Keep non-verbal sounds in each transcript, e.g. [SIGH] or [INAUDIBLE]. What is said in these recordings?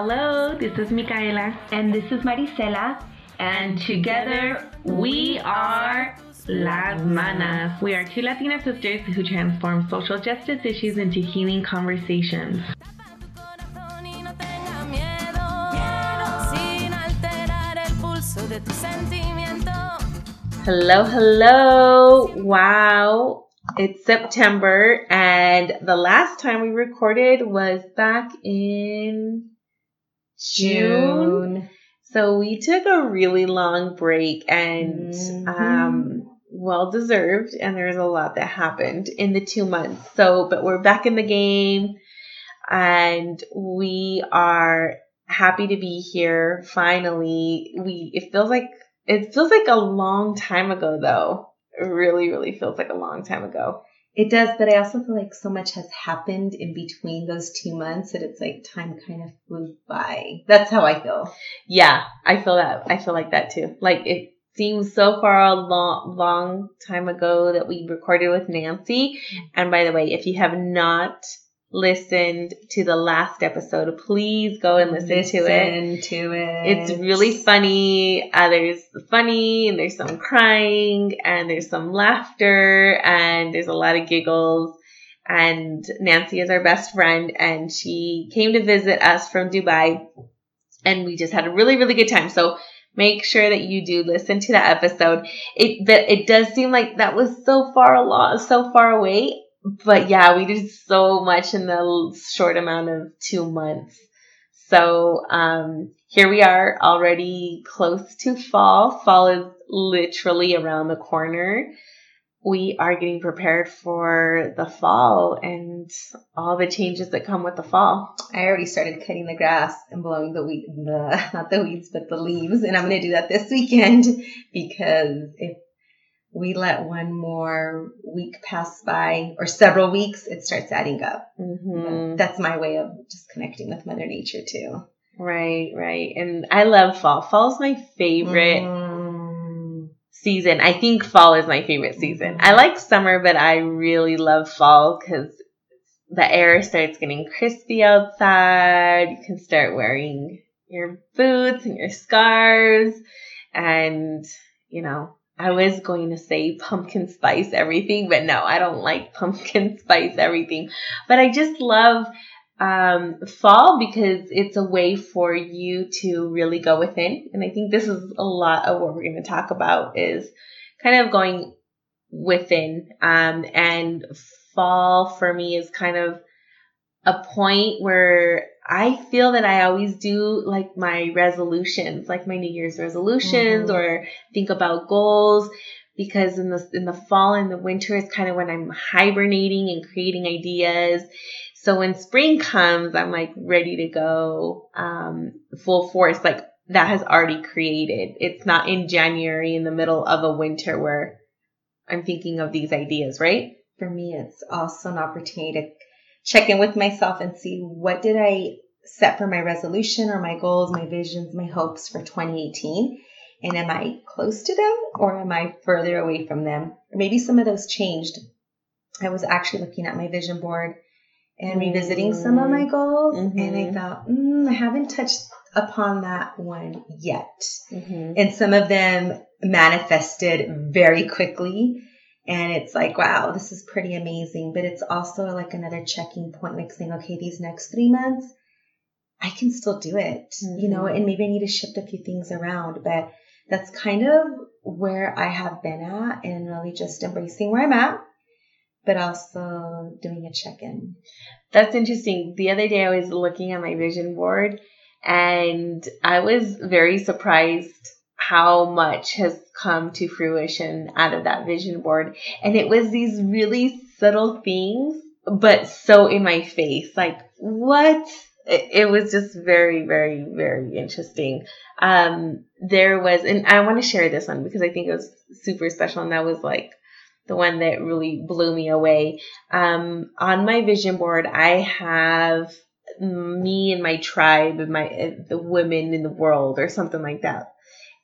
Hello, this is Micaela. And this is Marisela. And together we are Las Manas. We are two Latina sisters who transform social justice issues into healing conversations. Hello, hello. Wow. It's September, and the last time we recorded was back in June. June. So we took a really long break and mm-hmm. um, well deserved, and there's a lot that happened in the two months. So, but we're back in the game, and we are happy to be here finally. We it feels like it feels like a long time ago though. It really, really feels like a long time ago. It does, but I also feel like so much has happened in between those two months that it's like time kind of flew by. That's how I feel. Yeah, I feel that. I feel like that too. Like it seems so far a long, long time ago that we recorded with Nancy. And by the way, if you have not listened to the last episode, please go and listen, listen to it. Listen to it. It's really funny. Uh, there's funny and there's some crying and there's some laughter and there's a lot of giggles. And Nancy is our best friend and she came to visit us from Dubai and we just had a really, really good time. So make sure that you do listen to that episode. It, but it does seem like that was so far along, so far away but yeah, we did so much in the short amount of two months. So um, here we are already close to fall. Fall is literally around the corner. We are getting prepared for the fall and all the changes that come with the fall. I already started cutting the grass and blowing the weed, the, [LAUGHS] not the weeds, but the leaves. And I'm going to do that this weekend [LAUGHS] because if we let one more week pass by or several weeks, it starts adding up. Mm-hmm. That's my way of just connecting with Mother Nature too. Right, right. And I love fall. Fall is my favorite mm. season. I think fall is my favorite season. I like summer, but I really love fall because the air starts getting crispy outside. You can start wearing your boots and your scarves and, you know, I was going to say pumpkin spice everything, but no, I don't like [LAUGHS] pumpkin spice everything. But I just love um, fall because it's a way for you to really go within. And I think this is a lot of what we're going to talk about is kind of going within. Um, and fall for me is kind of a point where I feel that I always do like my resolutions, like my New Year's resolutions, mm-hmm. or think about goals. Because in the in the fall and the winter is kind of when I'm hibernating and creating ideas. So when spring comes, I'm like ready to go um, full force. Like that has already created. It's not in January in the middle of a winter where I'm thinking of these ideas, right? For me, it's also an opportunity to check in with myself and see what did I set for my resolution or my goals, my visions, my hopes for 2018. And am I close to them or am I further away from them? Or maybe some of those changed. I was actually looking at my vision board and mm-hmm. revisiting some of my goals. Mm-hmm. And I mm-hmm. thought, mm, I haven't touched upon that one yet. Mm-hmm. And some of them manifested very quickly. And it's like, wow, this is pretty amazing. But it's also like another checking point, like saying, okay, these next three months, I can still do it, mm-hmm. you know, mm-hmm. and maybe I need to shift a few things around. But that's kind of where I have been at and really just embracing where I'm at, but also doing a check in. That's interesting. The other day I was looking at my vision board and I was very surprised how much has come to fruition out of that vision board. And it was these really subtle things, but so in my face. Like, what? It, was just very, very, very interesting. Um, there was, and I want to share this one because I think it was super special, and that was like the one that really blew me away. Um, on my vision board, I have me and my tribe and my the women in the world or something like that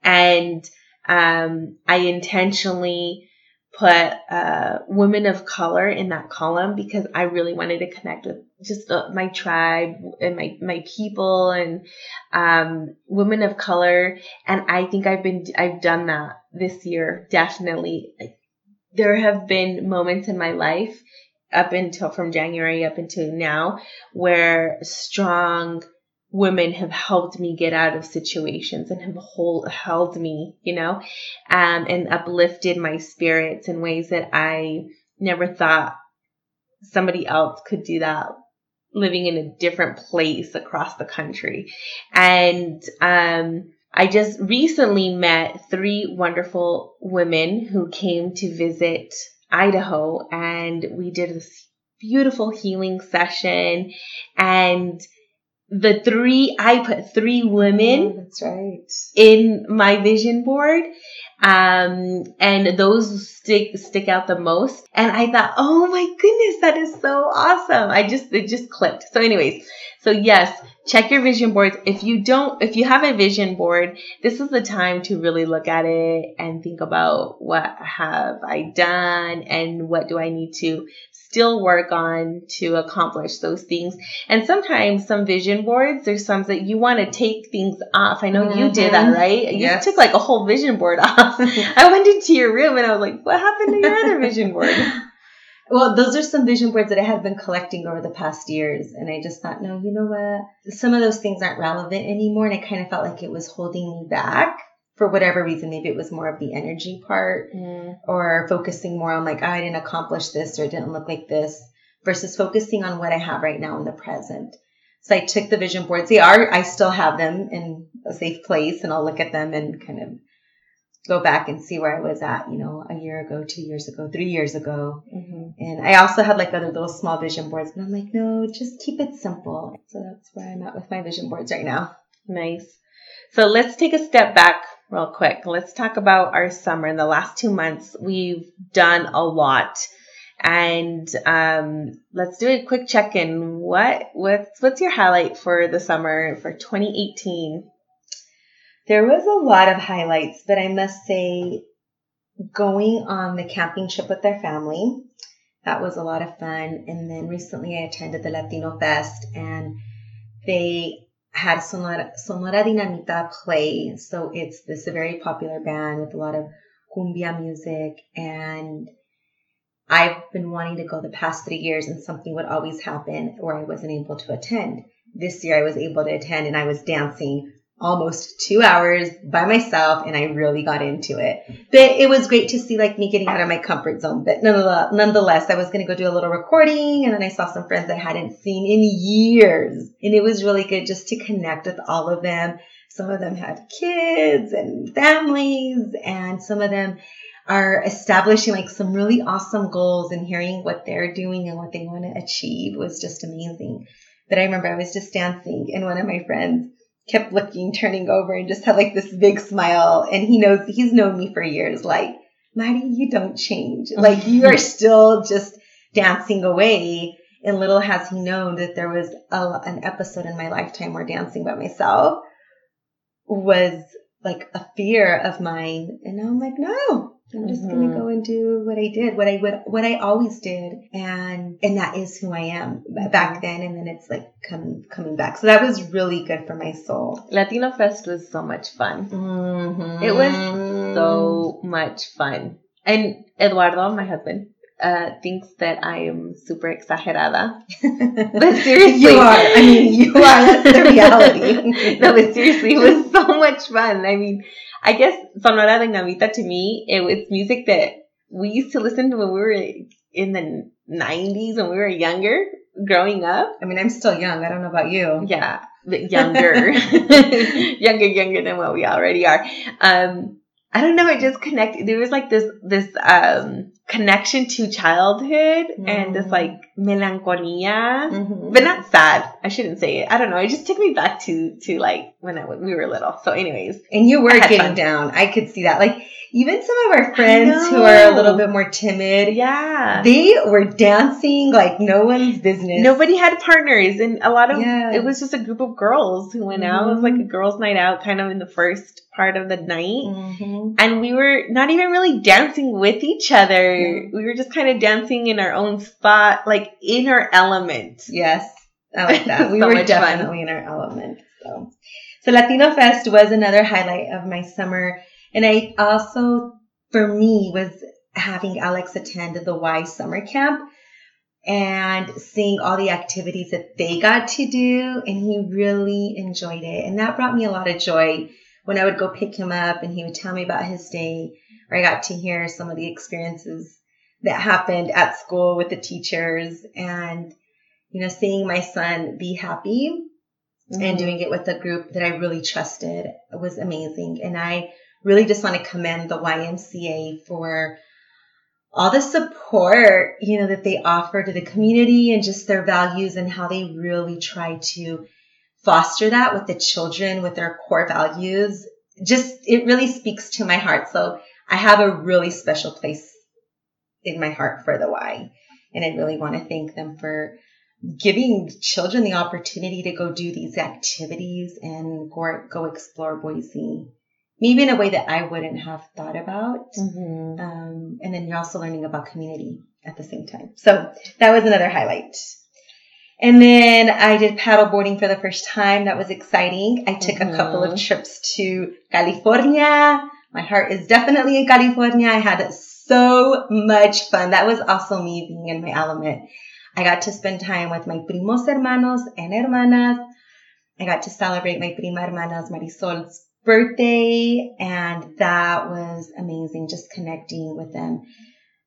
and um, I intentionally put uh, women of color in that column because I really wanted to connect with just uh, my tribe and my my people and um, women of color. And I think I've been I've done that this year definitely. There have been moments in my life up until from January up until now where strong women have helped me get out of situations and have hold, held me, you know, um, and uplifted my spirits in ways that I never thought somebody else could do that living in a different place across the country. And, um, I just recently met three wonderful women who came to visit Idaho and we did this beautiful healing session and the three I put three women Oh, that's right. in my vision board um and those stick stick out the most. And I thought oh my goodness that is so awesome. I just it just clicked. So anyways so yes check your vision boards. If you don't if you have a vision board this is the time to really look at it and think about what have I done and what do I need to still work on to accomplish those things and sometimes some vision boards there's some that you want to take things off I know you did that Mhm. right you Yes. took like a whole vision board [LAUGHS] off [LAUGHS] I went into your room and I was like what happened to your other vision board [LAUGHS] Well, those are some vision boards that I have been collecting over the past years. And I just thought, no, you know what? Some of those things aren't relevant anymore. And I kind of felt like it was holding me back for whatever reason. Maybe it was more of the energy part or focusing more on like, "Oh, I didn't accomplish this or it didn't look like this versus focusing on what I have right now in the present. So I took the vision boards. They are, I still have them in a safe place and I'll look at them and kind of go back and see where I was at, you know, a year ago, two years ago, three years ago. Mhm. And I also had like other little small vision boards, but I'm like, no, just keep it simple. So that's where I'm at with my vision boards right now. Nice. So let's take a step back real quick. Let's talk about our summer. In the last two months, we've done a lot. And um, let's do a quick check-in. What what's what's your highlight for the summer for 2018? There was a lot of highlights, but I must say going on the camping trip with their family, that was a lot of fun. And then recently I attended the Latino Fest and they had Sonora, Sonora Dinamita play. So it's this very popular band with a lot of cumbia music and I've been wanting to go the past three years and something would always happen where I wasn't able to attend. This year I was able to attend and I was dancing almost two hours by myself and I really got into it. But it was great to see like me getting out of my comfort zone. But nonetheless, I was going to go do a little recording and then I saw some friends I hadn't seen in years. And it was really good just to connect with all of them. Some of them had kids and families and some of them are establishing like some really awesome goals and hearing what they're doing and what they want to achieve was just amazing. But I remember I was just dancing and one of my friends kept looking, turning over and just had like this big smile. And he knows, he's known me for years. Like, Maddie, you don't change. Mm-hmm. Like you are still just dancing away. And little has he known that there was a, an episode in my lifetime where dancing by myself was like a fear of mine. And now I'm like, no, I'm just gonna Mhm. go and do what I did, what I would, what I always did, and and that is who I am back then. And then it's like coming coming back. So that was really good for my soul. Latino Fest was so much fun. Mm-hmm. It was so much fun. And Eduardo, my husband, uh, thinks that I am super exagerada. [LAUGHS] But seriously, you are. I mean, you [LAUGHS] are. That's the reality. [LAUGHS] no, but seriously, it was so much fun. I mean, I guess Sonora Dinamita to me, it was music that we used to listen to when we were in the 90s when we were younger, growing up. I mean, I'm still young. I don't know about you. Yeah, but [LAUGHS] younger, [LAUGHS] younger, younger than what we already are. Um, I don't know. It just connected. There was like this, this, um, connection to childhood and this Mm. like melancholia, Mhm. but not sad. I shouldn't say it. I don't know. It just took me back to to like when I we were little. So, anyways, And you were getting fun. down. I could see that. Like even some of our friends who are a little bit more timid, yeah. they were dancing like no one's business. Nobody had partners, and a lot of Yeah. it was just a group of girls who went out. It was like a Mhm. girls' night out, kind of in the first part of the night. Mhm. and we were not even really dancing with each other. Yeah. We were just kind of dancing in our own spot, like in our element. Yes, I like that. [LAUGHS] We So were much fun. definitely in our element. So, so Latino Fest was another highlight of my summer, and I also, for me, was having Alex attend the Y summer camp and seeing all the activities that they got to do, and he really enjoyed it, and that brought me a lot of joy when I would go pick him up, and he would tell me about his day, or I got to hear some of the experiences that happened at school with the teachers and you know seeing my son be happy Mm-hmm. and doing it with a group that I really trusted was amazing. And I really just want to commend the YMCA for all the support you know that they offer to the community and just their values and how they really try to foster that with the children with their core values. Just it really speaks to my heart. So I have a really special place in my heart for the Y. And I really want to thank them for giving children the opportunity to go do these activities and go, go explore Boise. Maybe in a way that I wouldn't have thought about. Mhm. Um, and then you're also learning about community at the same time. So that was another highlight. And then I did paddle boarding for the first time. That was exciting. I took a couple of Mhm. trips to California. My heart is definitely in California. I had so much fun. That was also me being in my element. I got to spend time with my primos hermanos and hermanas. I got to celebrate my prima hermanas Marisol's birthday and that was amazing just connecting with them.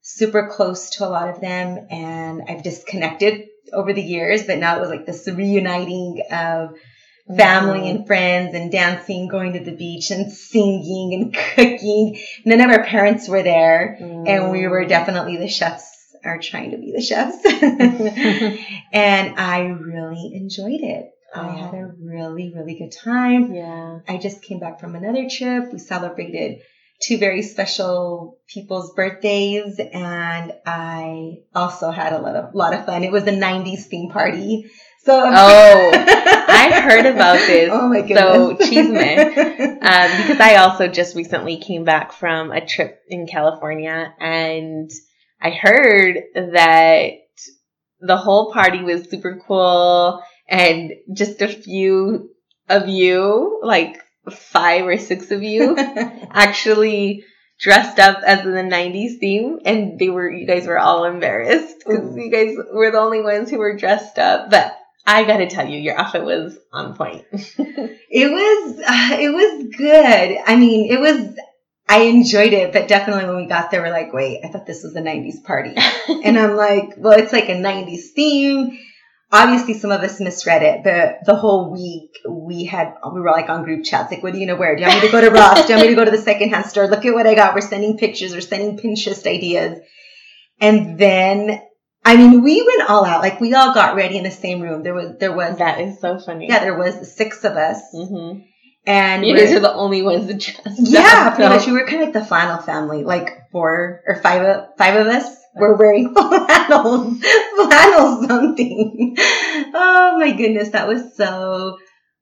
Super close to a lot of them and I've disconnected over the years, but now it was like this reuniting of family Mhm. and friends and dancing, going to the beach and singing and [LAUGHS] cooking. None of our parents were there and we were Mm. definitely the chefs are trying to be the chefs. [LAUGHS] and I really enjoyed it. I had a really, really good time. yeah. I just came back from another trip. We celebrated two very special people's birthdays and I also had a lot of lot of fun. It was a 90s theme party. So Oh, [LAUGHS] I heard about this. Oh my So, goodness. chisme. [LAUGHS] Um, because I also just recently came back from a trip in California and I heard that the whole party was super cool and just a few of you, like five or six of you, [LAUGHS] actually dressed up as in the 90s theme and they were, you guys were all embarrassed because you guys were the only ones who were dressed up. But I gotta tell you, your outfit was on point. [LAUGHS] It was uh, it was good. I mean, it was I enjoyed it, but definitely when we got there, we're like, wait, I thought this was a '90s party, [LAUGHS] and I'm like, well, it's like a '90s theme. Obviously, some of us misread it, but the whole week we had we were like on group chats, like, what are you gonna wear? Do you want me to go to Ross? Do you want me to go to the secondhand store? Look at what I got. We're sending pictures. We're sending Pinterest ideas, and then. I mean, we went all out. Like we all got ready in the same room. There was, there was, that is so funny. yeah, there was six of us, hmm and You we're- guys are the only ones that dressed [LAUGHS] yeah, pretty much. We were kind of like the flannel family, like four or five of five of us were wearing [LAUGHS] flannel, flannel something. Oh my goodness, that was so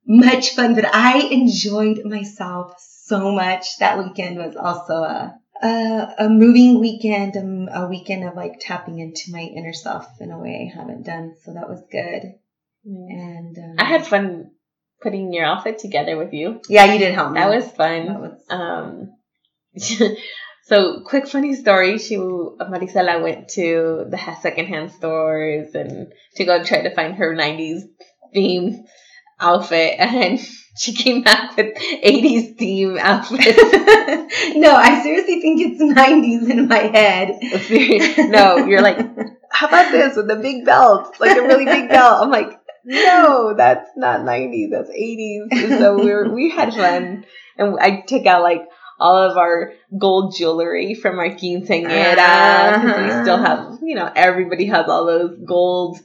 much fun. But I enjoyed myself so much. That weekend was also a a, a moving weekend, a, a weekend of like tapping into my inner self in a way I haven't done. So that was good. And um, I had fun putting your outfit together with you. yeah, you did help me. That was fun. that was Um, [LAUGHS] so quick funny story. She Marisela went to the secondhand stores and to go try to find her '90s theme outfit, [LAUGHS] and she came back with '80s theme outfit. [LAUGHS] no, I seriously think it's 90s in my head. no, you're like, how about this with the big belt, like a really big belt? I'm like, no, that's not '90s, that's '80s. And so we were, we had fun, and I took out like all of our gold jewelry from our quinceañera. Because we still ah. have, you know, everybody has all those gold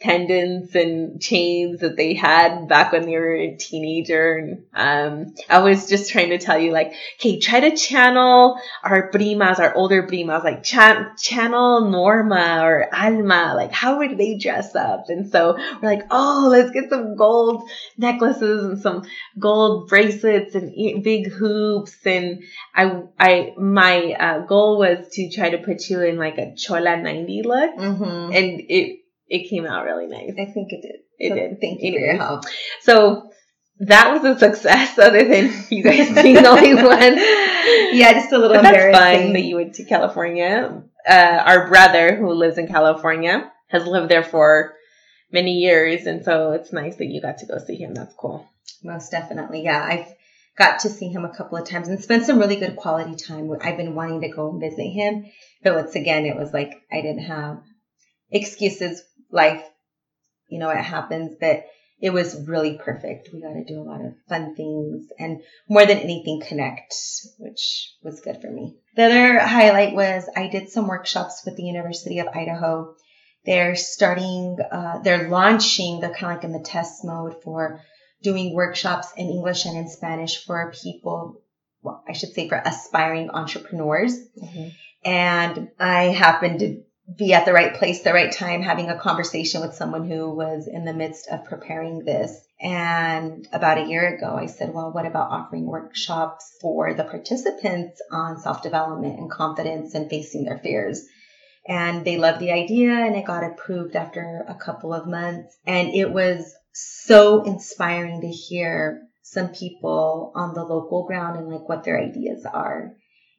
pendants and chains that they had back when they were a teenager. And um, I was just trying to tell you, like, okay, try to channel our primas, our older primas, like ch- channel Norma or Alma. Like, how would they dress up? And so we're like, oh, let's get some gold necklaces and some gold bracelets and big hoops. And I, I, my uh, goal was to try to put you in like a chola 90 look. Mm-hmm. And it, it came out really nice. I think it did. It so did. Thank you it for your help. So that was a success, [LAUGHS] other than you guys [LAUGHS] being the only one. yeah, just a little but embarrassing. That's fine that you went to California. Uh, our brother, who lives in California, has lived there for many years, and so it's nice that you got to go see him. That's cool. Most definitely, yeah. I've got to see him a couple of times and spent some really good quality time. I've been wanting to go and visit him, but once again, it was like I didn't have excuses life, you know, it happens, but it was really perfect. We got to do a lot of fun things and more than anything connect, which was good for me. The other highlight was I did some workshops with the University of Idaho. They're starting, uh, they're launching, they're kind of like in the test mode for doing workshops in English and in Spanish for people, well, I should say for aspiring entrepreneurs. Mm-hmm. And I happened to be at the right place, the right time, having a conversation with someone who was in the midst of preparing this. And about a year ago, I said, well, what about offering workshops for the participants on self development and confidence and facing their fears? And they loved the idea and it got approved after a couple of months. And it was so inspiring to hear some people on the local ground and like what their ideas are.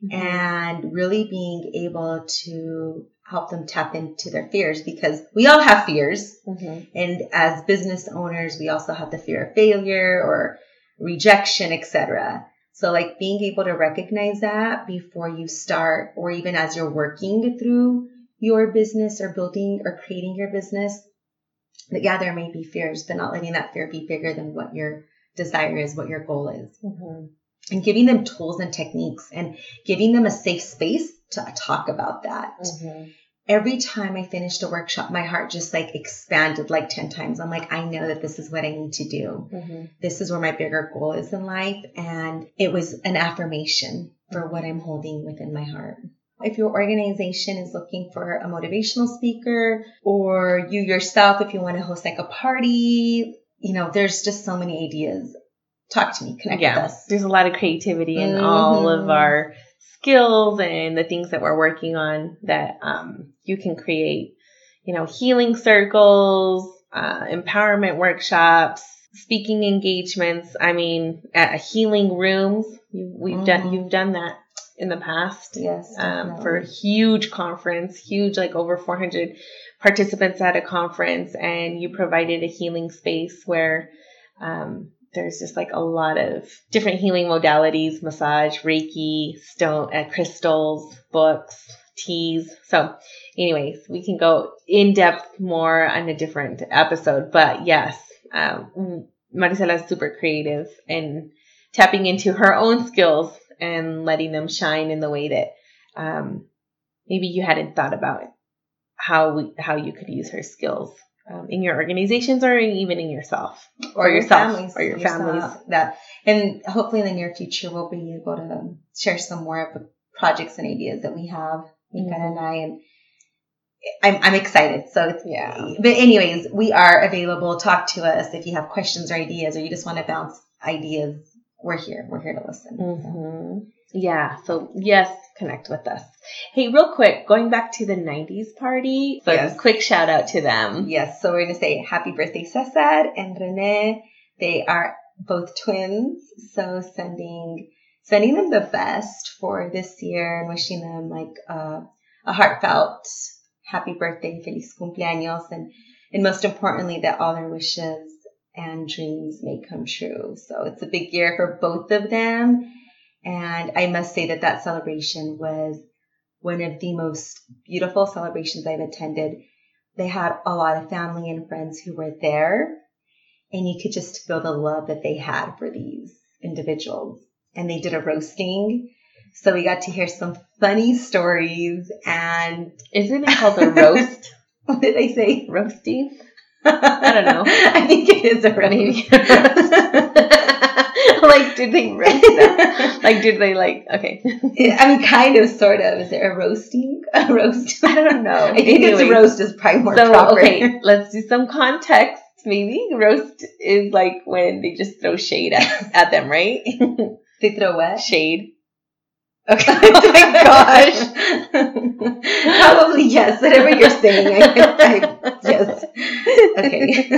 Mm-hmm. And really being able to help them tap into their fears because we all have fears. Mm-hmm. And as business owners, we also have the fear of failure or rejection, etc. So like being able to recognize that before you start or even as you're working through your business or building or creating your business, that yeah, there may be fears, but not letting that fear be bigger than what your desire is, what your goal is. Mm-hmm. And giving them tools and techniques and giving them a safe space to talk about that. Mm-hmm. Every time I finished a workshop, my heart just like expanded like 10 times. I'm like, I know that this is what I need to do. Mm-hmm. This is where my bigger goal is in life. And it was an affirmation for what I'm holding within my heart. If your organization is looking for a motivational speaker or you yourself, if you want to host like a party, you know, there's just so many ideas. Talk to me, connect yeah, with us. There's a lot of creativity in mm-hmm. all of our skills and the things that we're working on that um, you can create, you know, healing circles, uh, empowerment workshops, speaking engagements. I mean, at healing rooms. You, we've mm-hmm. done you've done that in the past. Yes, um, for a huge conference, huge like over 400 participants at a conference, and you provided a healing space where um, there's just like a lot of different healing modalities massage reiki stone uh, crystals books teas. So anyways we can go in depth more on a different episode but yes um, Marisela is super creative and tapping into her own skills and letting them shine in the way that um, maybe you hadn't thought about how we how you could use her skills um, in your organizations or even in yourself or, or your yourself families, or your families that and hopefully in the near future we'll be able to share some more of the projects and ideas that we have Mika mm-hmm. and I and I'm, I'm excited. So yeah. But anyways, we are available. Talk to us if you have questions or ideas, or you just want to bounce ideas. We're here. We're here to listen. Mm-hmm. Yeah. So yes, connect with us. Hey, real quick, going back to the 90s party. So yes. quick shout out to them. Yes. So we're going to say happy birthday, Cesar and Renee. They are both twins. So sending, sending them the best for this year and wishing them like uh, a heartfelt happy birthday, feliz cumpleaños. And, and most importantly, that all their wishes and dreams may come true. So it's a big year for both of them and I must say that that celebration was one of the most beautiful celebrations I've attended. They had a lot of family and friends who were there, and you could just feel the love that they had for these individuals. And they did a roasting So we got to hear some funny stories and Isn't it called a roast? [LAUGHS] what did I say? Roasty? I don't know. [LAUGHS] I think it is a roast. Maybe. [LAUGHS] like, did they roast them? Like, did they like? Okay. I mean, kind of, sort of. Is there a roasting? A roast? I don't know. [LAUGHS] I think it's Anyways. roast is probably more so proper. okay, let's do some context. Maybe roast is like when they just throw shade at, at them, right? They throw what? shade. Okay. [LAUGHS] Oh my gosh. [LAUGHS] Probably yes. Whatever you're saying, I, I, [LAUGHS] yes. Okay.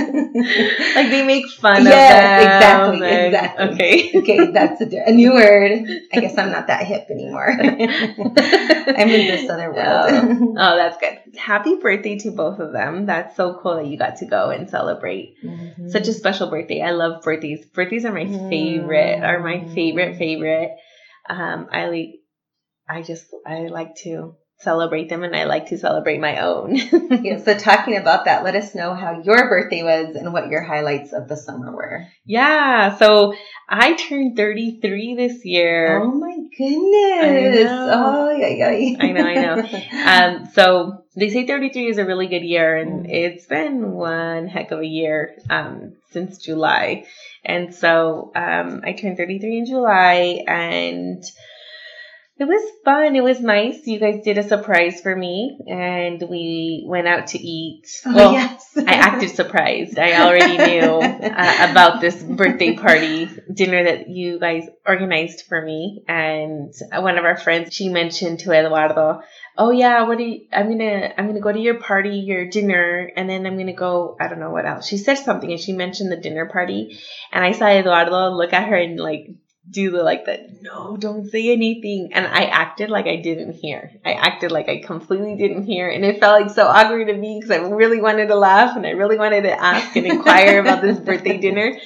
Like they make fun Yes, of them. exactly, exactly. Okay. okay, that's a, a new word. I guess I'm not that hip anymore. I'm in this other world. Oh, that's good. Happy birthday to both of them. That's so cool that you got to go and celebrate. Mm-hmm. Such a special birthday. I love birthdays. Birthdays are my favorite. Are my favorite favorite. Um, I like. I just I like to celebrate them, and I like to celebrate my own. [LAUGHS] yeah, so talking about that, let us know how your birthday was and what your highlights of the summer were. yeah. So I turned 33 this year. Oh my goodness. Oh, yeah, yeah. I know, I know. [LAUGHS] Um, so they say 33 is a really good year, and Mm. it's been one heck of a year um, since July. And so um, I turned 33 in July, and it was fun. It was nice. You guys did a surprise for me, and we went out to eat. Oh, Well, yes. I acted surprised. I already knew uh, [LAUGHS] about this birthday party dinner that you guys organized for me. And one of our friends, she mentioned to Eduardo, "Oh yeah, what do you, I'm gonna I'm gonna go to your party, your dinner, and then I'm gonna go. I don't know what else." She said something, and she mentioned the dinner party, and I saw Eduardo look at her and like do the like the no don't say anything. And i acted like i didn't hear. I acted like i completely didn't hear. And it felt like so awkward to me because i really wanted to laugh and i really wanted to ask and inquire about this birthday dinner.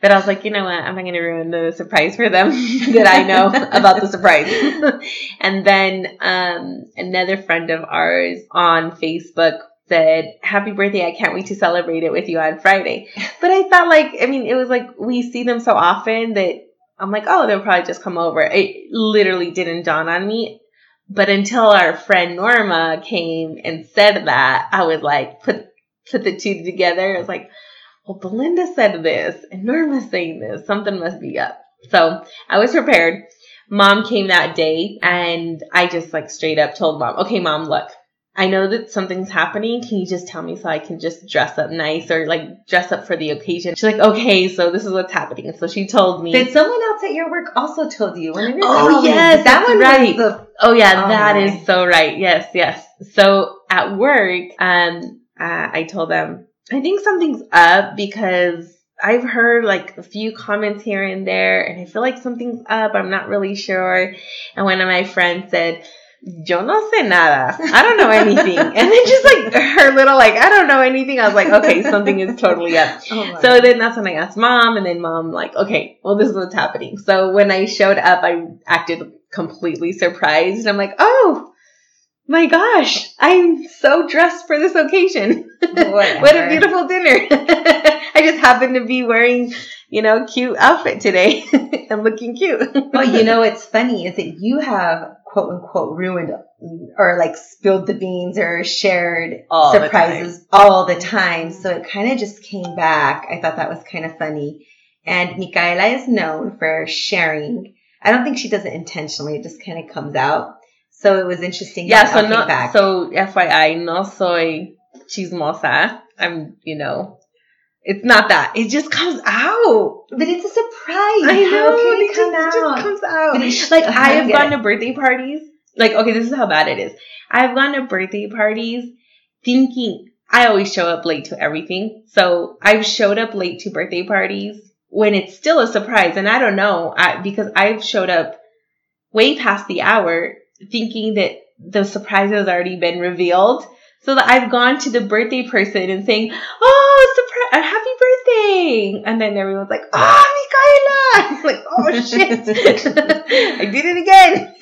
But i was like you know what? I'm not going to ruin the surprise for them [LAUGHS] that i know about the surprise. [LAUGHS] And then um another friend of ours on facebook said happy birthday. I can't wait to celebrate it with you on friday. But i thought like i mean it was like we see them so often that I'm like, oh, they'll probably just come over. It literally didn't dawn on me. But until our friend Norma came and said that, I was like, put put the two together. I was like, well, Belinda said this and Norma's saying this. Something must be up. So I was prepared. Mom came that day and I just like straight up told mom, okay, mom, look, I know that something's happening. Can you just tell me so I can just dress up nice or like dress up for the occasion? She's like, okay, so this is what's happening. So she told me. Did someone else at your work also told you? Oh, yes, that one right. was the Oh yeah, Oh, that my. is so right. Yes, yes. So at work, um, uh, I told them I think something's up because I've heard like a few comments here and there, and I feel like something's up. I'm not really sure. And one of my friends said. Yo no sé nada. I don't know anything. [LAUGHS] And then just like her little like, I don't know anything. I was like, okay, something is totally up. [LAUGHS] Oh. So then that's when I asked mom, and then mom like, okay, well this is what's happening. So when I showed up, I acted completely surprised. I'm like, oh my gosh, I'm so dressed for this occasion. [LAUGHS] what a beautiful dinner. I just happened to be wearing, you know, cute outfit today. I'm looking cute. well, you know what's funny is that you have quote unquote ruined or like spilled the beans or shared All the surprises all the time. So it kind of just came back. I thought that was kind of funny. And Micaela is known for sharing. I don't think she does it intentionally. It just kind of comes out. So it was interesting. yeah, so it came no, back. so FYI, no soy chismosa. I'm, you know, it's not that. It just comes out. but it's a surprise. I know. It just, it just comes out. Like I have gone it. to birthday parties. Like okay, this is how bad it is. I've gone to birthday parties thinking I always show up late to everything. So I've showed up late to birthday parties when it's still a surprise, and I don't know I, because I've showed up way past the hour thinking that the surprise has already been revealed. So that I've gone to the birthday person and saying, "Oh, Uh, happy birthday!" And then everyone's like, "Oh, Micaela!" [LAUGHS] I'm like, "Oh [LAUGHS] shit! [LAUGHS] I did it again."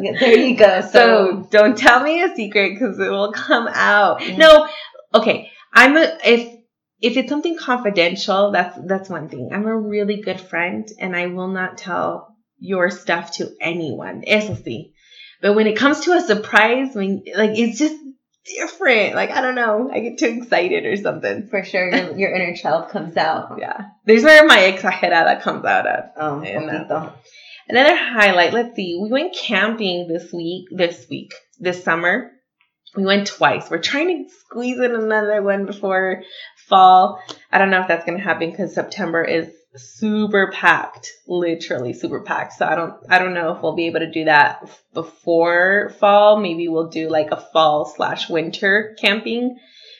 Yeah, there you go. So, so don't tell me a secret because it will come out. Yeah. No, okay. I'm a if if it's something confidential, that's that's one thing. I'm a really good friend, and I will not tell your stuff to anyone. Eso sí. But when it comes to a surprise, when like it's just different. Like I don't know, I get too excited or something. For sure, your, your inner child comes out. [LAUGHS] Yeah, there's where my exagerada comes out of. Oh, And, uh. Another highlight. Let's see. We went camping this week. This week. This summer. We went twice. We're trying to squeeze in another one before fall. I don't know if that's to happen because September is super packed, literally super packed. So I don't, I don't know if we'll be able to do that before fall. Maybe we'll do like a fall slash winter camping,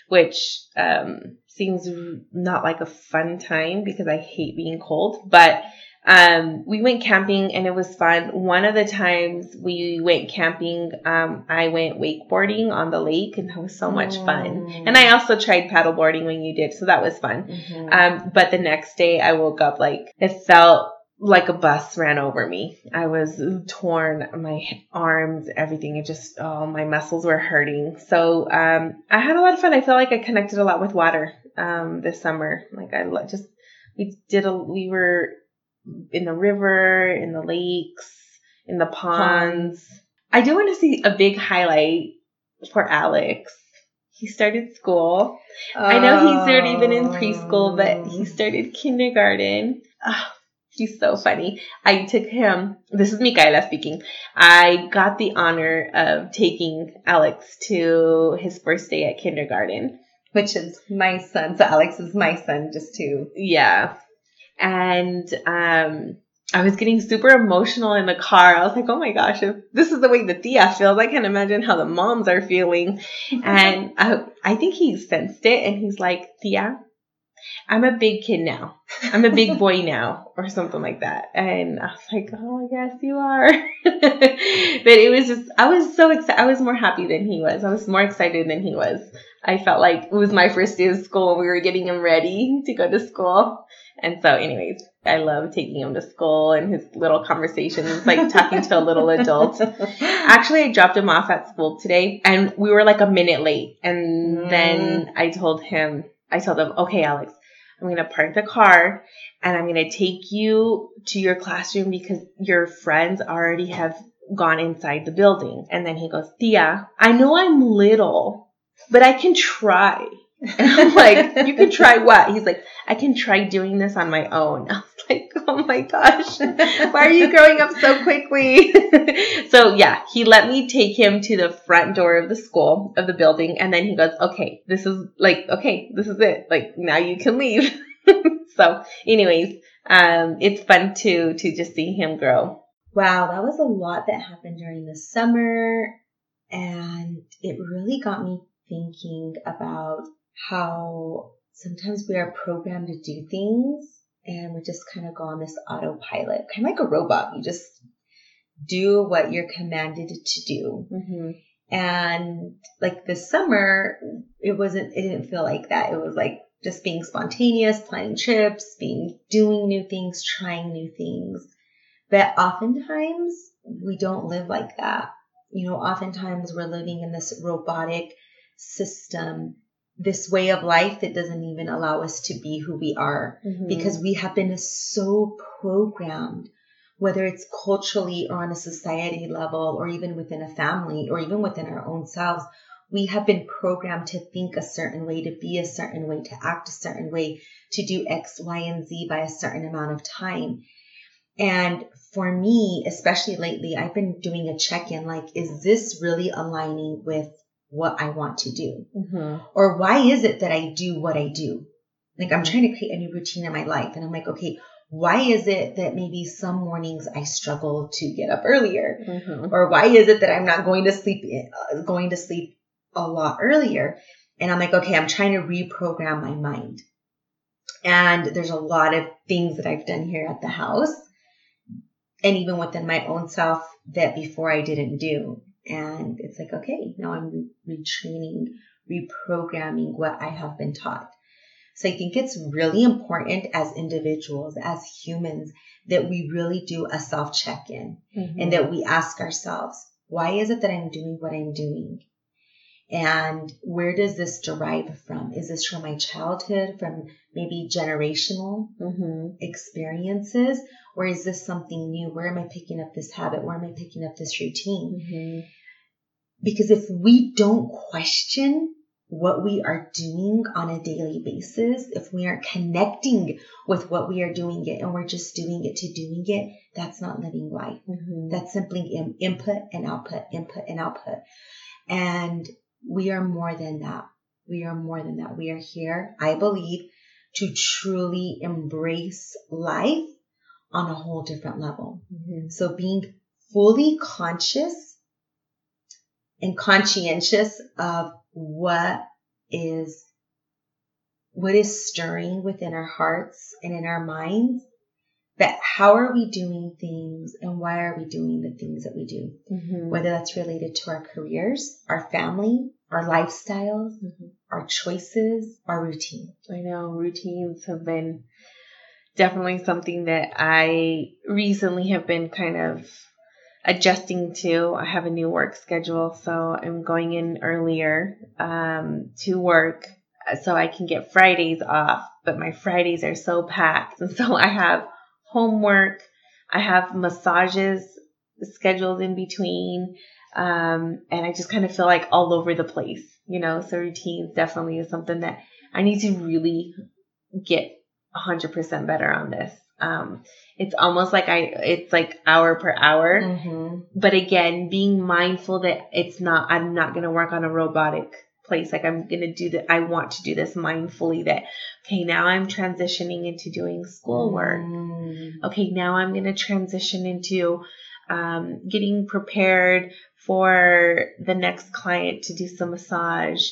which um, seems not like a fun time because I hate being cold. But um, we went camping and it was fun. One of the times we went camping, um, I went wakeboarding on the lake and that was so much fun. And I also tried paddleboarding when you did, so that was fun. Mhm. Um, but the next day I woke up like it felt like a bus ran over me. I was torn, my arms, everything. It just, oh, my muscles were hurting. So, um, I had a lot of fun. I felt like I connected a lot with water, um, this summer. Like I just, we did a, we were in the river, in the lakes, in the ponds. I do want to see a big highlight for Alex. He started school. I know he's already been in preschool, but he started kindergarten. Ah, he's so funny. I took him, this is Micaela speaking. I got the honor of taking Alex to his first day at kindergarten. which is my son. So Alex is my son, just to Yeah. And um I was getting super emotional in the car. I was like, oh my gosh, if this is the way the tia feels, I can't imagine how the moms are feeling. [LAUGHS] And I, I think he sensed it and he's like, Tia, I'm a big kid now. I'm a big boy now, or something like that. And I was like, oh, yes, you are. [LAUGHS] but it was just, I was so excited. I was more happy than he was. I was more excited than he was. I felt like it was my first day of school and we were getting him ready to go to school. And so, anyways, I love taking him to school and his little conversations, like talking to a little adult. [LAUGHS] Actually, I dropped him off at school today and we were like a minute late. And Mm. then I told him, I told them, okay, Alex, I'm going to park the car and I'm going to take you to your classroom because your friends already have gone inside the building. And then he goes, Tia, I know I'm little, but I can try. [LAUGHS] And I'm like, you can try what? He's like, I can try doing this on my own. [LAUGHS] I was like, oh my gosh, why are you growing up so quickly? [LAUGHS] so yeah, he let me take him to the front door of the school, of the building. And then he goes, okay, this is like, okay, this is it. Like now you can leave. so anyways, um, it's fun to, to just see him grow. Wow, that was a lot that happened during the summer. And it really got me thinking about how sometimes we are programmed to do things and we just kind of go on this autopilot, kind of like a robot. You just do what you're commanded to do. Mm-hmm. And like this summer, it wasn't, it didn't feel like that. It was like just being spontaneous, planning trips, being, doing new things, trying new things. But oftentimes we don't live like that. You know, oftentimes we're living in this robotic system, this way of life that doesn't even allow us to be who we are Mm-hmm. because we have been so programmed, whether it's culturally or on a society level, or even within a family, or even within our own selves. We have been programmed to think a certain way, to be a certain way, to act a certain way, to do X, Y, and Z by a certain amount of time. And for me, especially lately, I've been doing a check in like, is this really aligning with what I want to do? Mm-hmm. or why is it that I do what I do? Like I'm trying to create a new routine in my life and I'm like, okay, why is it that maybe some mornings I struggle to get up earlier? Mm-hmm. Or why is it that I'm not going to sleep, uh, going to sleep a lot earlier? And I'm like, okay, I'm trying to reprogram my mind. And there's a lot of things that I've done here at the house and even within my own self that before I didn't do. And it's like, okay, now I'm retraining, reprogramming what I have been taught. So I think it's really important as individuals, as humans, that we really do a self check in Mm-hmm. and that we ask ourselves, why is it that I'm doing what I'm doing? And where does this derive from? Is this from my childhood, from maybe generational Mm-hmm. experiences? Or is this something new? Where am I picking up this habit? Where am I picking up this routine? Mm-hmm. Because if we don't question what we are doing on a daily basis, if we aren't connecting with what we are doing it and we're just doing it to doing it, that's not living life. Mm-hmm. That's simply input and output, input and output. And we are more than that. We are more than that. We are here, I believe, to truly embrace life on a whole different level. Mm-hmm. So being fully conscious and conscientious of what is what is stirring within our hearts and in our minds that how are we doing things and why are we doing the things that we do Mm-hmm. whether that's related to our careers our family our lifestyles Mhm. our choices our routine I know routines have been definitely something that I recently have been kind of adjusting to. I have a new work schedule, so I'm going in earlier um, to work uh, so I can get Fridays off. But my Fridays are so packed, [LAUGHS] and so I have homework, I have massages scheduled in between, um, and I just kind of feel like all over the place, you know. So routines definitely is something that I need to really get 100% better on this. Um, it's almost like I, it's like hour per hour. mm-hmm. But again, being mindful that it's not, I'm not going to work on a robotic place. Like I'm going to do that. I want to do this mindfully that, okay, now I'm transitioning into doing schoolwork. Mm. Okay, now I'm going to transition into um, getting prepared for the next client to do some massage.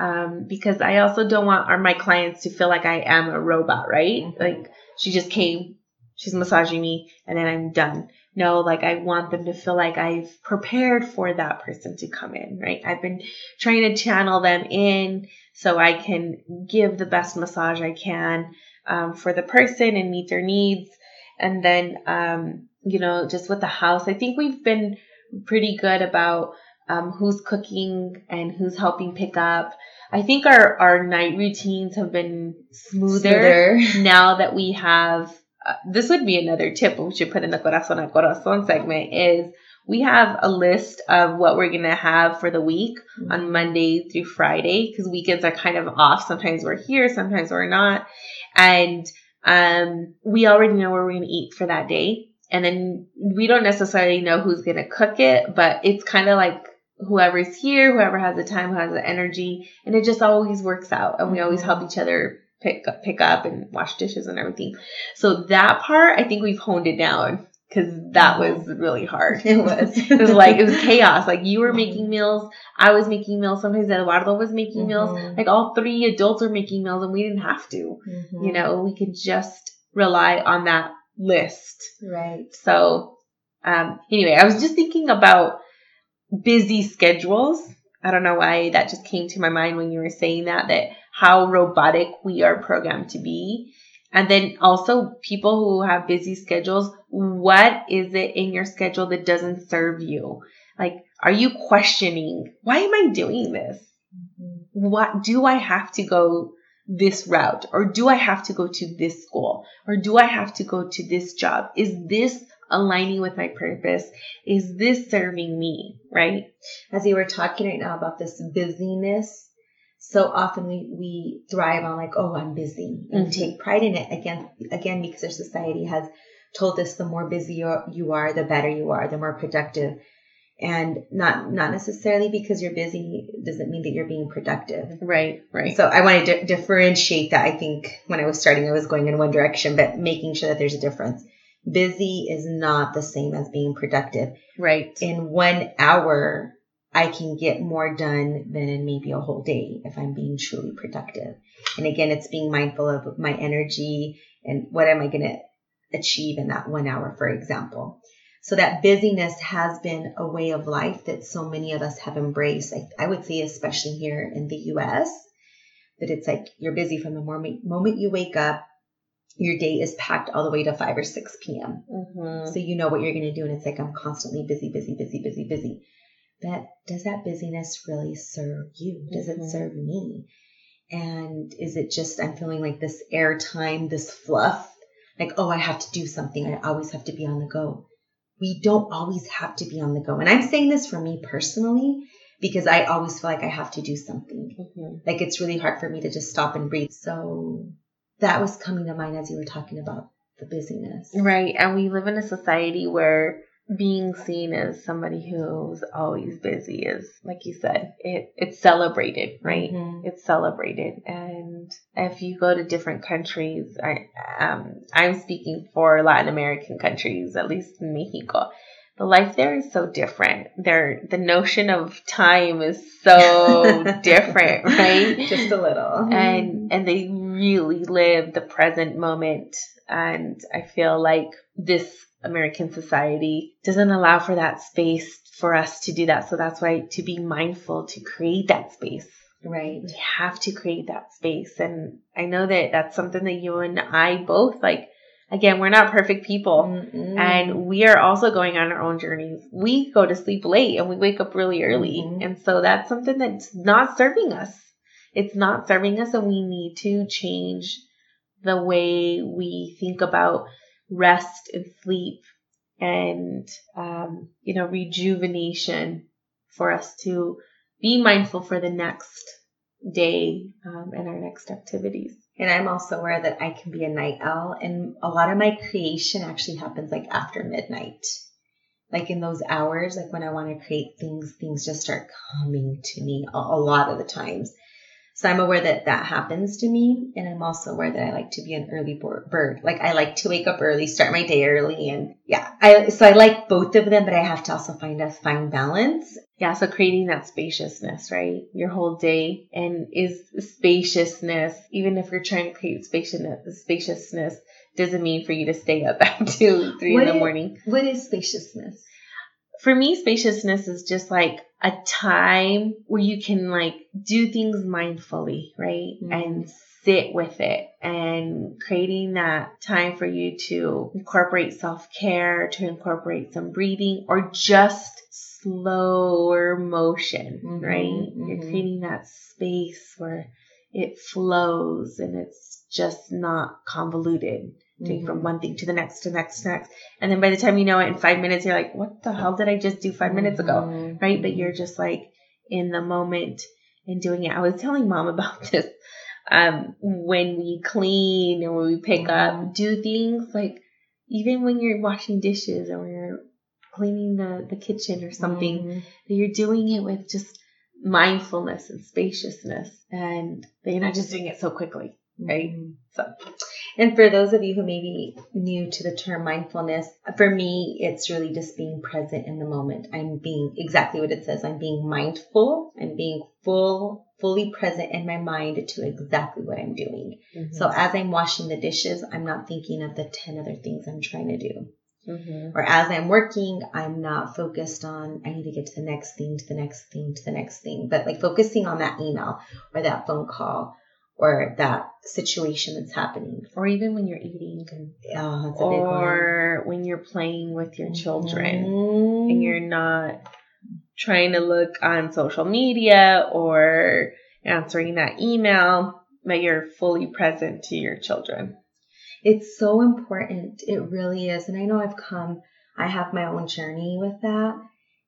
Um, because I also don't want our, my clients to feel like I am a robot, right? Mhm. Like she just came, she's massaging me, and then I'm done. No, like I want them to feel like I've prepared for that person to come in, right? I've been trying to channel them in so I can give the best massage I can um, for the person and meet their needs. And then, um, you know, just with the house, I think we've been pretty good about um, who's cooking and who's helping pick up. I think our, our night routines have been smoother, Smoother. [LAUGHS] now that we have. Uh, this would be another tip we should put in the corazon a corazon segment is we have a list of what we're going to have for the week on Monday through Friday because weekends are kind of off. Sometimes we're here, sometimes we're not. And um, we already know where we're going to eat for that day. And then we don't necessarily know who's going to cook it, but it's kind of like whoever's here, whoever has the time, who has the energy, and it just always works out. And we always help each other pick up, pick up and wash dishes and everything. So that part, I think we've honed it down because that was really hard. It was. [LAUGHS] it was like it was chaos. Like you were making meals, I was making meals. Sometimes Eduardo was making meals. Mhm. Like all three adults were making meals, and we didn't have to. Mhm. You know, we could just rely on that list. Right. So, um, anyway, I was just thinking about busy schedules. I don't know why that just came to my mind when you were saying that, that how robotic we are programmed to be. And then also people who have busy schedules, what is it in your schedule that doesn't serve you? Like, are you questioning, why am I doing this? What do I have to go this route? Or do I have to go to this school? Or do I have to go to this job? Is this aligning with my purpose? Is this serving me? Right? As you were talking right now about this busyness, so often we, we thrive on like, oh, I'm busy and Mhm. take pride in it again, again, because our society has told us the more busy you- you are, the better you are, the more productive. And not, not necessarily because you're busy doesn't mean that you're being productive. Right, right. So I want to di- differentiate that. I think when I was starting, I was going in one direction, but making sure that there's a difference. Busy is not the same as being productive. right. In one hour, I can get more done than in maybe a whole day if I'm being truly productive. And again, it's being mindful of my energy and what am I going to achieve in that one hour, for example. So that busyness has been a way of life that so many of us have embraced. I, I would say, especially here in the US, that it's like you're busy from the moment, moment you wake up, your day is packed all the way to 5 or 6 p.m. Mm-hmm. So you know what you're going to do. And it's like, I'm constantly busy, busy, busy, busy, busy. but does that busyness really serve you? Does Mhm. it serve me? And is it just I'm feeling like this airtime, this fluff, like, oh, I have to do something. I always have to be on the go. We don't always have to be on the go. And I'm saying this for me personally because I always feel like I have to do something. Mhm. Like it's really hard for me to just stop and breathe. So that was coming to mind as you were talking about the busyness. Right. And we live in a society where being seen as somebody who's always busy is, like you said, it, it's celebrated, right? Mhm. It's celebrated. And if you go to different countries, I, um, I'm speaking for Latin American countries, at least in Mexico. The life there is so different. There, the notion of time is so [LAUGHS] different, right? Just a little. and and they really live the present moment and i feel like this american society doesn't allow for that space for us to do that so that's why to be mindful to create that space right. we have to create that space and i know that that's something that you and i both like again we're not perfect people Mm-mm. and we are also going on our own journeys. We go to sleep late and we wake up really early. Mhm. And so that's something that's not serving us. It's not serving us, and we need to change the way we think about rest and sleep and, um, you know, rejuvenation for us to be mindful for the next day um, and our next activities. And I'm also aware that I can be a night owl, and a lot of my creation actually happens like after midnight. Like in those hours, like when I want to create things, things just start coming to me a, a lot of the times. So I'm aware that that happens to me, and I'm also aware that I like to be an early bird. Like I like to wake up early, start my day early, and yeah, I so I like both of them, but I have to also find a fine balance. Yeah, so creating that spaciousness, right? Your whole day and is spaciousness, even if you're trying to create spaciousness, spaciousness doesn't mean for you to stay up [LAUGHS] at two, three What in the is- morning. What is spaciousness? For me, spaciousness is just like a time where you can like do things mindfully, right? Mhm. And sit with it and creating that time for you to incorporate self care, to incorporate some breathing or just slower motion, Mhm, right? You're mhm. creating that space where it flows and it's just not convoluted doing from Mhm. one thing to the next to the next to next. And then by the time you know it in five minutes, you're like, what the hell did I just do five minutes ago? Mhm. Right? But you're just like in the moment and doing it. I was telling mom [LAUGHS] about this. Um, when we clean and when we pick up, do things like even when you're washing dishes or you're cleaning the, the kitchen or something, Mhm. that you're doing it with just mindfulness and spaciousness and that you're not just doing it so quickly. Right. Mhm. So And for those of you who may be new to the term mindfulness, for me, it's really just being present in the moment. I'm being exactly what it says. I'm being mindful. I'm being full, fully present in my mind to exactly what I'm doing. So as I'm washing the dishes, I'm not thinking of the 10 other things I'm trying to do. Mhm. Or as I'm working, I'm not focused on, I need to get to the next thing, to the next thing, to the next thing, but like focusing on that email or that phone call or that situation that's happening. or even when you're eating Oh, that's a big one. or when you're playing with your children Mhm. and you're not trying to look on social media or answering that email, but you're fully present to your children. It's so important. It really is. And I know I've come, I have my own journey with that.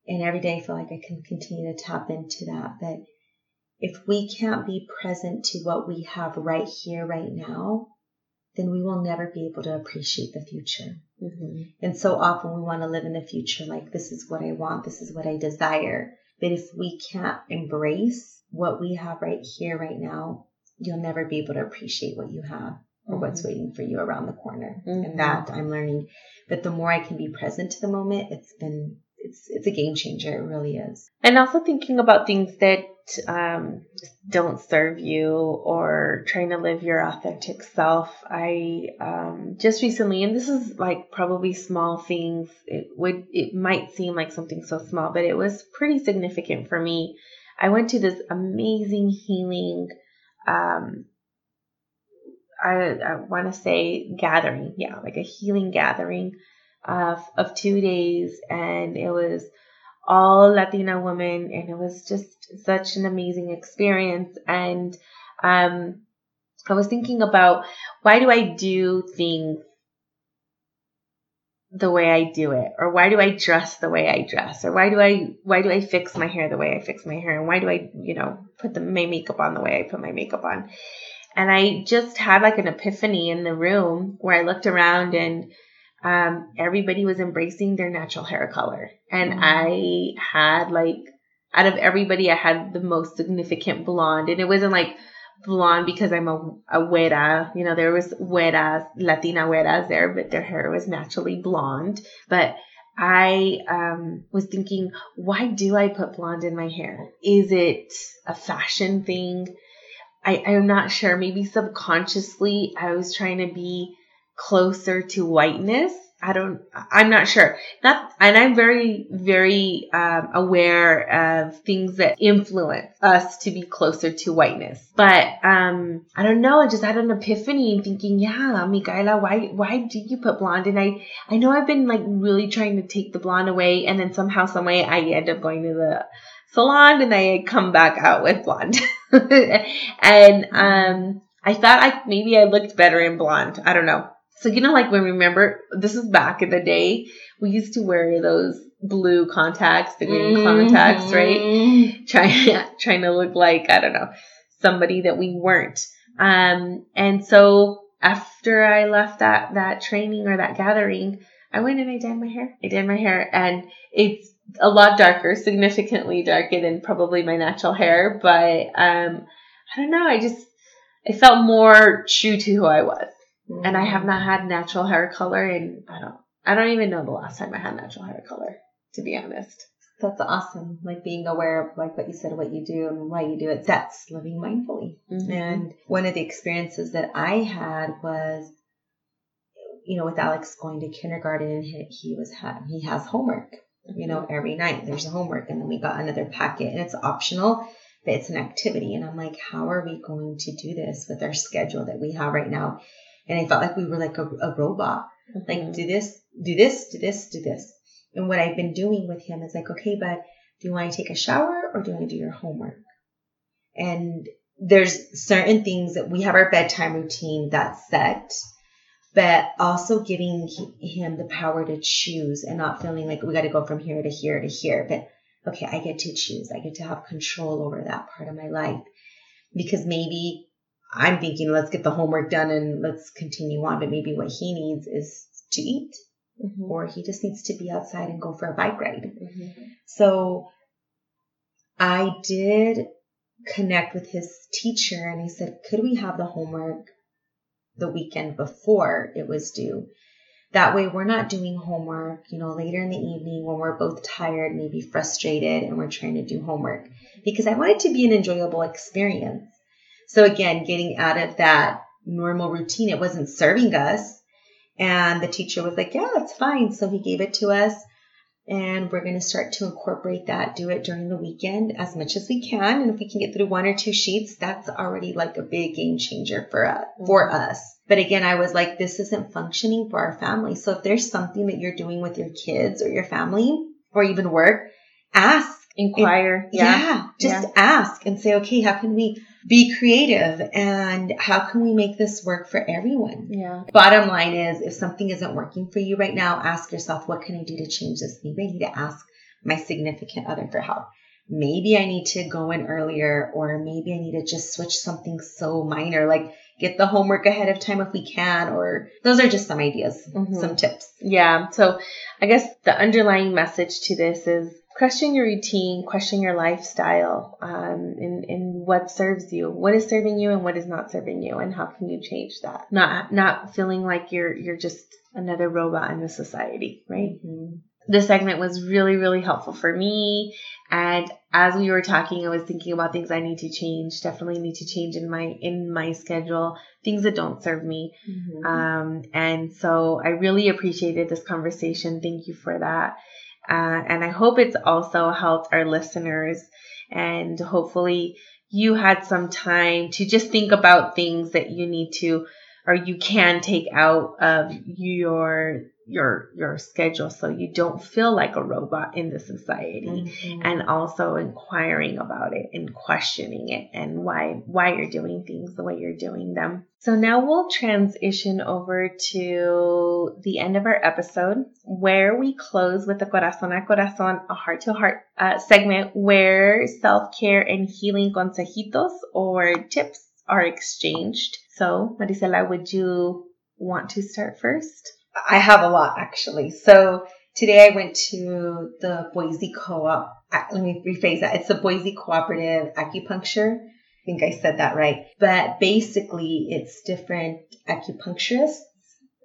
And every day I feel like I can continue to tap into that. But if we can't be present to what we have right here, right now, then we will never be able to appreciate the future. Mm-hmm. And so often we want to live in the future like, this is what I want, this is what I desire. But if we can't embrace what we have right here, right now, you'll never be able to appreciate what you have or what's waiting for you around the corner. Mhm. And that I'm learning. But the more I can be present to the moment, it's been, it's, it's a game changer. It really is. And also thinking about things that um, don't serve you or trying to live your authentic self. I um, just recently, and this is like probably small things. It would, it might seem like something so small, but it was pretty significant for me. I went to this amazing healing, um, I, I want to say gathering, yeah, like a healing gathering of of two days, and it was all Latina women, and it was just such an amazing experience. And um, I was thinking about why do I do things the way I do it, or why do I dress the way I dress, or why do I why do I fix my hair the way I fix my hair, and why do I you know put the, my makeup on the way I put my makeup on. And I just had like an epiphany in the room where I looked around and um, everybody was embracing their natural hair color. And mm-hmm. I had like, out of everybody, I had the most significant blonde. And it wasn't like blonde because I'm a, a güera. You know, there was güeras, Latina güeras there, but their hair was naturally blonde. But I um, was thinking, why do I put blonde in my hair? Is it a fashion thing? I, I'm not sure. Maybe subconsciously, I was trying to be closer to whiteness. I don't, I'm not sure. Not, and I'm very, very um, aware of things that influence us to be closer to whiteness. But um, I don't know. I just had an epiphany and thinking, yeah, Micaela, why, why did you put blonde? And I, I know I've been like really trying to take the blonde away, and then somehow, some way, I end up going to the salon and I come back out with blonde. [LAUGHS] and um, I thought I maybe I looked better in blonde. I don't know. So, you know, like when we remember, this is back in the day, we used to wear those blue contacts, the green mm-hmm. contacts, right? Trying, [LAUGHS] trying to look like, I don't know, somebody that we weren't. Um, and so after I left that, that training or that gathering, I went and I dyed my hair. I dyed my hair and it's a lot darker, significantly darker than probably my natural hair, but, um, I don't know. I just, I felt more true to who I was. Mm-hmm. And I have not had natural hair color in I don't I don't even know the last time I had natural hair color, to be honest. That's awesome. Like being aware of like what you said, what you do and why you do it. That's living mindfully. Mm-hmm. And one of the experiences that I had was, you know, with Alex going to kindergarten, he, he was had he has homework. You know, mm-hmm. every night there's a homework, and then we got another packet, and it's optional, but it's an activity. And I'm like, how are we going to do this with our schedule that we have right now? And I felt like we were like a, a robot. Mm-hmm. Like, do this, do this, do this, do this. And what I've been doing with him is like, okay, but do you want to take a shower or do you want to do your homework? And there's certain things that we have our bedtime routine that's set, but also giving him the power to choose and not feeling like we got to go from here to here to here. But okay, I get to choose. I get to have control over that part of my life because maybe I'm thinking, let's get the homework done and let's continue on. But maybe what he needs is to eat, mm-hmm. or he just needs to be outside and go for a bike ride. Mm-hmm. So I did connect with his teacher and he said, could we have the homework the weekend before it was due? That way we're not doing homework, you know, later in the evening when we're both tired, maybe frustrated, and we're trying to do homework. Because I want it to be an enjoyable experience. So again, getting out of that normal routine, it wasn't serving us. And the teacher was like, yeah, that's fine. So he gave it to us. And we're going to start to incorporate that, do it during the weekend as much as we can. And if we can get through one or two sheets, that's already like a big game changer for us, for mm-hmm. us. But again, I was like, this isn't functioning for our family. So if there's something that you're doing with your kids or your family or even work, ask inquire. yeah. yeah. Just yeah. ask and say, okay, how can we be creative and how can we make this work for everyone? Yeah. Bottom line is if something isn't working for you right now, ask yourself, what can I do to change this? Maybe I need to ask my significant other for help. Maybe I need to go in earlier or maybe I need to just switch something so minor, like get the homework ahead of time if we can, or those are just some ideas, mm-hmm. some tips. Yeah. So I guess the underlying message to this is question your routine, question your lifestyle, um, and, and what serves you, what is serving you and what is not serving you, and how can you change that? Not not feeling like you're you're just another robot in the society, right? Mm-hmm. This segment was really really helpful for me, and as we were talking, I was thinking about things I need to change. Definitely need to change in my in my schedule, things that don't serve me. Mm-hmm. Um, and so I really appreciated this conversation. Thank you for that. Uh, and I hope it's also helped our listeners and hopefully you had some time to just think about things that you need to or you can take out of your your your schedule so you don't feel like a robot in the society. Mm-hmm. and also inquiring about it and questioning it and why why you're doing things the way you're doing them. So now we'll transition over to the end of our episode where we close with the corazón a corazón a heart to heart segment where self-care and healing consejitos or tips are exchanged. So marisela would you want to start first I have a lot actually. So today I went to the Boise Co-op. Let me rephrase that. It's the Boise Cooperative Acupuncture. I think I said that right. But basically it's different acupuncturists.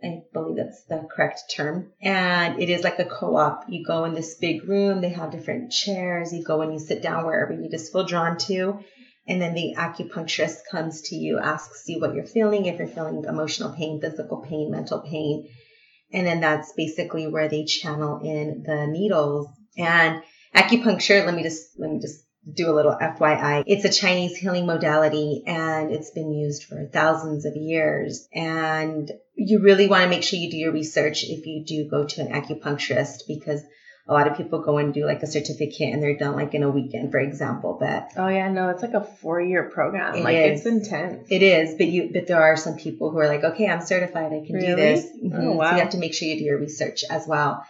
I believe that's the correct term. And it is like a co-op. You go in this big room. They have different chairs. You go and you sit down wherever you just feel drawn to. And then the acupuncturist comes to you, asks you what you're feeling, if you're feeling emotional pain, physical pain, mental pain, and then that's basically where they channel in the needles. And acupuncture, let me just, let me just do a little FYI. It's a Chinese healing modality and it's been used for thousands of years. And you really want to make sure you do your research if you do go to an acupuncturist because a lot of people go and do like a certificate and they're done like in a weekend, for example. But oh yeah, no, it's like a four year program. It like is. it's intense. It is, but you but there are some people who are like, okay, I'm certified, I can really? do this. Mm-hmm. Oh wow. So you have to make sure you do your research as well.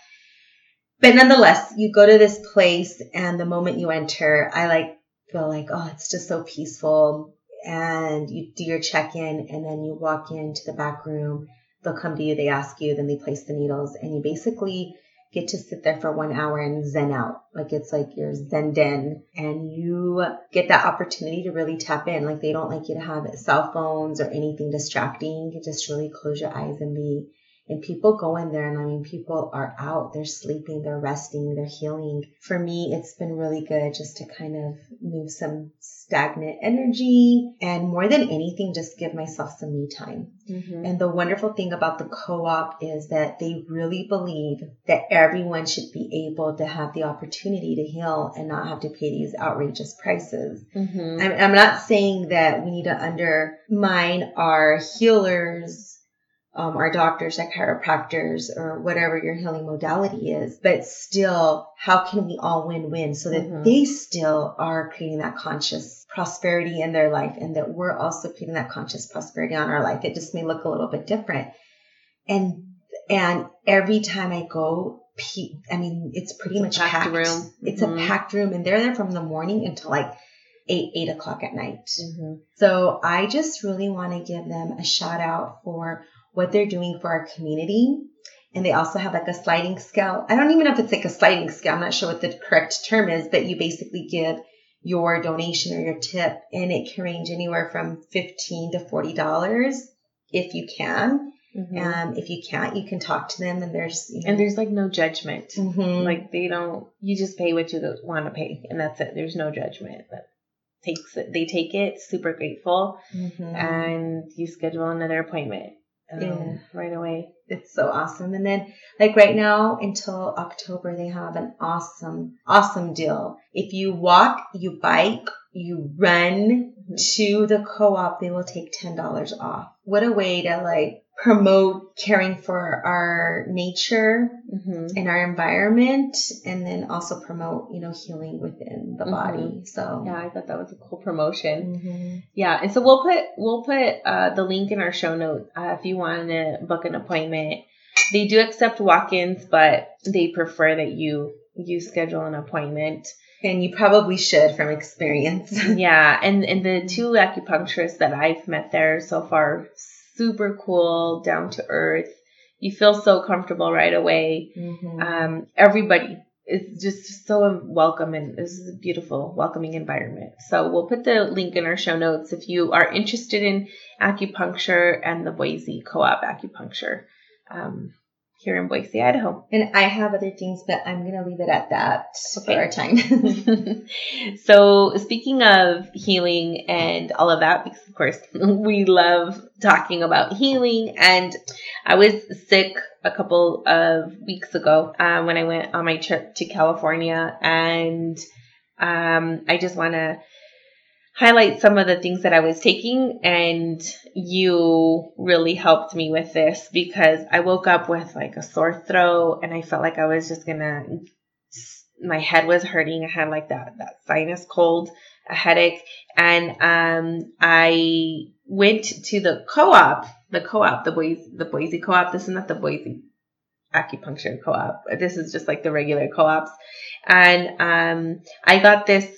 But nonetheless, you go to this place and the moment you enter, I like feel like, oh, it's just so peaceful. And you do your check in and then you walk into the back room. They'll come to you, they ask you, then they place the needles and you basically get to sit there for one hour and zen out. Like it's like your zen den and you get that opportunity to really tap in. Like they don't like you to have cell phones or anything distracting. You just really close your eyes and be and people go in there and I mean, people are out, they're sleeping, they're resting, they're healing. For me, it's been really good just to kind of move some stagnant energy and more than anything, just give myself some me time. Mm-hmm. And the wonderful thing about the co-op is that they really believe that everyone should be able to have the opportunity to heal and not have to pay these outrageous prices. Mm-hmm. I'm, I'm not saying that we need to undermine our healers um, our doctors, our chiropractors, or whatever your healing modality is. But still, how can we all win win so that mm-hmm. they still are creating that conscious prosperity in their life and that we're also creating that conscious prosperity on our life? It just may look a little bit different. And, and every time I go, I mean, it's pretty it's much packed. packed. room. It's mm-hmm. a packed room and they're there from the morning until like eight, eight o'clock at night. Mm-hmm. So I just really want to give them a shout out for what they're doing for our community. And they also have like a sliding scale. I don't even know if it's like a sliding scale. I'm not sure what the correct term is, but you basically give your donation or your tip and it can range anywhere from 15 to $40 if you can. Mm-hmm. Um, if you can't, you can talk to them and there's, you know, and there's like no judgment. Mm-hmm. Like they don't, you just pay what you want to pay and that's it. There's no judgment. But takes it, they take it super grateful mm-hmm. and you schedule another appointment um, yeah. right away. It's so awesome. And then like right now until October, they have an awesome, awesome deal. If you walk, you bike, you run mm-hmm. to the co-op, they will take $10 off. What a way to like promote caring for our nature mm-hmm. and our environment and then also promote you know healing within the mm-hmm. body so yeah i thought that was a cool promotion mm-hmm. yeah and so we'll put we'll put uh, the link in our show notes uh, if you want to book an appointment they do accept walk-ins but they prefer that you you schedule an appointment and you probably should from experience [LAUGHS] yeah and and the two acupuncturists that i've met there so far super cool, down to earth. You feel so comfortable right away. Mm-hmm. Um, everybody is just so welcome and this is a beautiful, welcoming environment. So we'll put the link in our show notes if you are interested in acupuncture and the Boise Co-op acupuncture. Um, here in Boise, Idaho. And I have other things, but I'm going to leave it at that okay. for our time. [LAUGHS] [LAUGHS] so, speaking of healing and all of that, because of course [LAUGHS] we love talking about healing, and I was sick a couple of weeks ago um, when I went on my trip to California, and um, I just want to highlight some of the things that I was taking, and you really helped me with this because I woke up with like a sore throat, and I felt like I was just gonna. My head was hurting. I had like that that sinus cold, a headache, and um, I went to the co-op, the co-op, the Boise, the Boise co-op. This is not the Boise acupuncture co-op. This is just like the regular co-ops, and um, I got this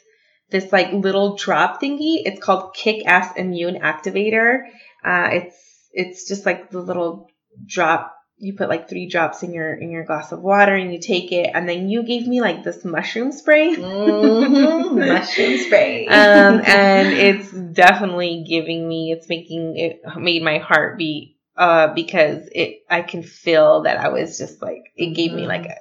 this like little drop thingy. It's called Kick Ass Immune Activator. Uh, it's it's just like the little drop. You put like three drops in your in your glass of water and you take it, and then you gave me like this mushroom spray. [LAUGHS] Mm-hmm. mushroom spray. um, and it's definitely giving me. It's making it made my heart beat. Uh, because it, I can feel that I was just like, it gave me like a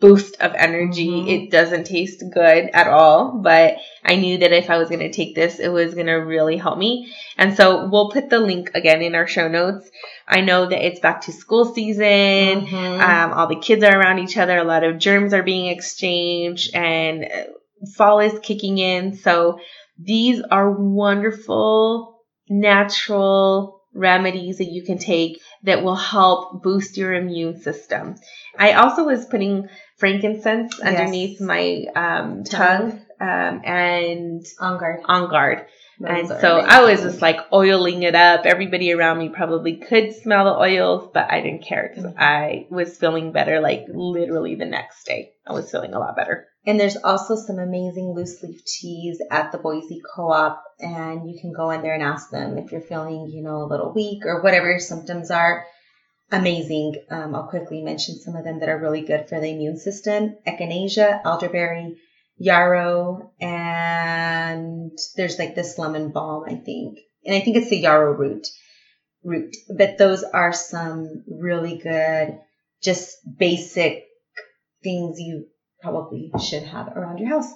boost of energy. Mhm. It doesn't taste good at all, but I knew that if I was going to take this, it was going to really help me. And so we'll put the link again in our show notes. I know that it's back to school season. Mhm. Um, all the kids are around each other. A lot of germs are being exchanged and uh, fall is kicking in. So these are wonderful, natural remedies that you can take that will help boost your immune system. I also was putting frankincense Yes. underneath my um, tongue um, and on guard. on guard. And Those are so I was just like oiling it up. Everybody around me probably could smell the oils, but I didn't care because Mhm. I was feeling better like literally the next day. I was feeling a lot better. And there's also some amazing loose leaf teas at the Boise Co-op, and you can go in there and ask them if you're feeling, you know, a little weak or whatever your symptoms are. Amazing. Um, I'll quickly mention some of them that are really good for the immune system: echinacea, elderberry, yarrow, and there's like this lemon balm, I think, and I think it's the yarrow root. Root, but those are some really good, just basic things you probably should have around your house.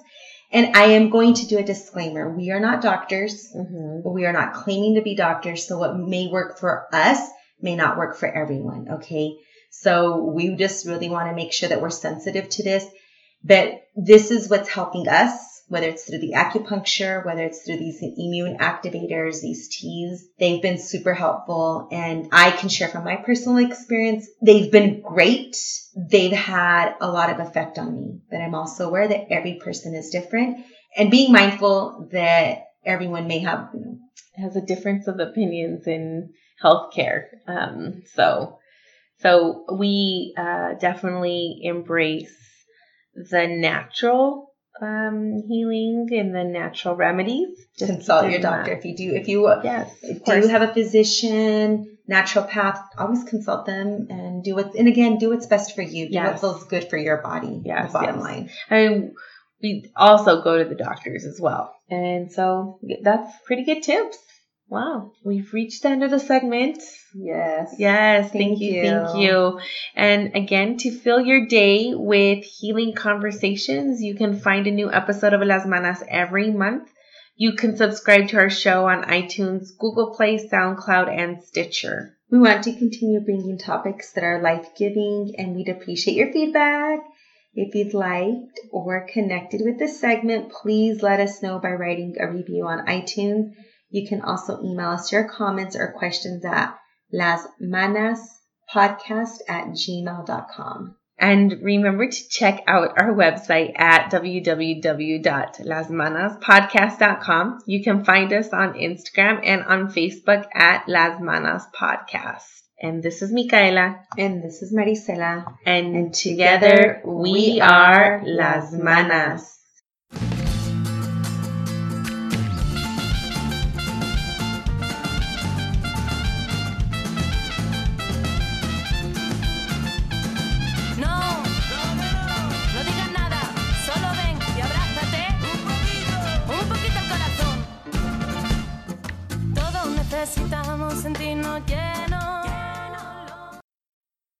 And I am going to do a disclaimer. We are not doctors. Mm-hmm. We are not claiming to be doctors. So what may work for us may not work for everyone. Okay. So we just really want to make sure that we're sensitive to this. But this is what's helping us, whether it's through the acupuncture, whether it's through these immune activators, these teas. They've been super helpful. And I can share from my personal experience. They've been great. They've had a lot of effect on me, but I'm also aware that every person is different and being mindful that everyone may have, has a difference of opinions in healthcare. Um, so, so we uh, definitely embrace the natural um, healing and the natural remedies. Just consult your doctor mind. if you do if you uh, Yes, do course. have a physician naturopath always consult them and do what and again do what's best for you do Yes. what feels good for your body Yes, bottom yes. line I mean, we also go to the doctors as well. And so that's pretty good tips. Wow. We've reached the end of the segment. yes Yes, thank, Thank you, you. thank you. And again, to fill your day with healing conversations, you can find a new episode of Las Manas every month. You can subscribe to our show on iTunes, Google Play, SoundCloud, and Stitcher. we want to continue bringing topics that are life-giving and we'd appreciate your feedback if you'd liked or connected with this segment please let us know by writing a review on itunes you can also email us your comments or questions at lasmanaspodcast at gmail.com And remember to check out our website at www.lasmanaspodcast.com. You can find us on Instagram and on Facebook at Las Manas Podcast. And this is Micaela. and this is Marisela And, And together we are Las Manas.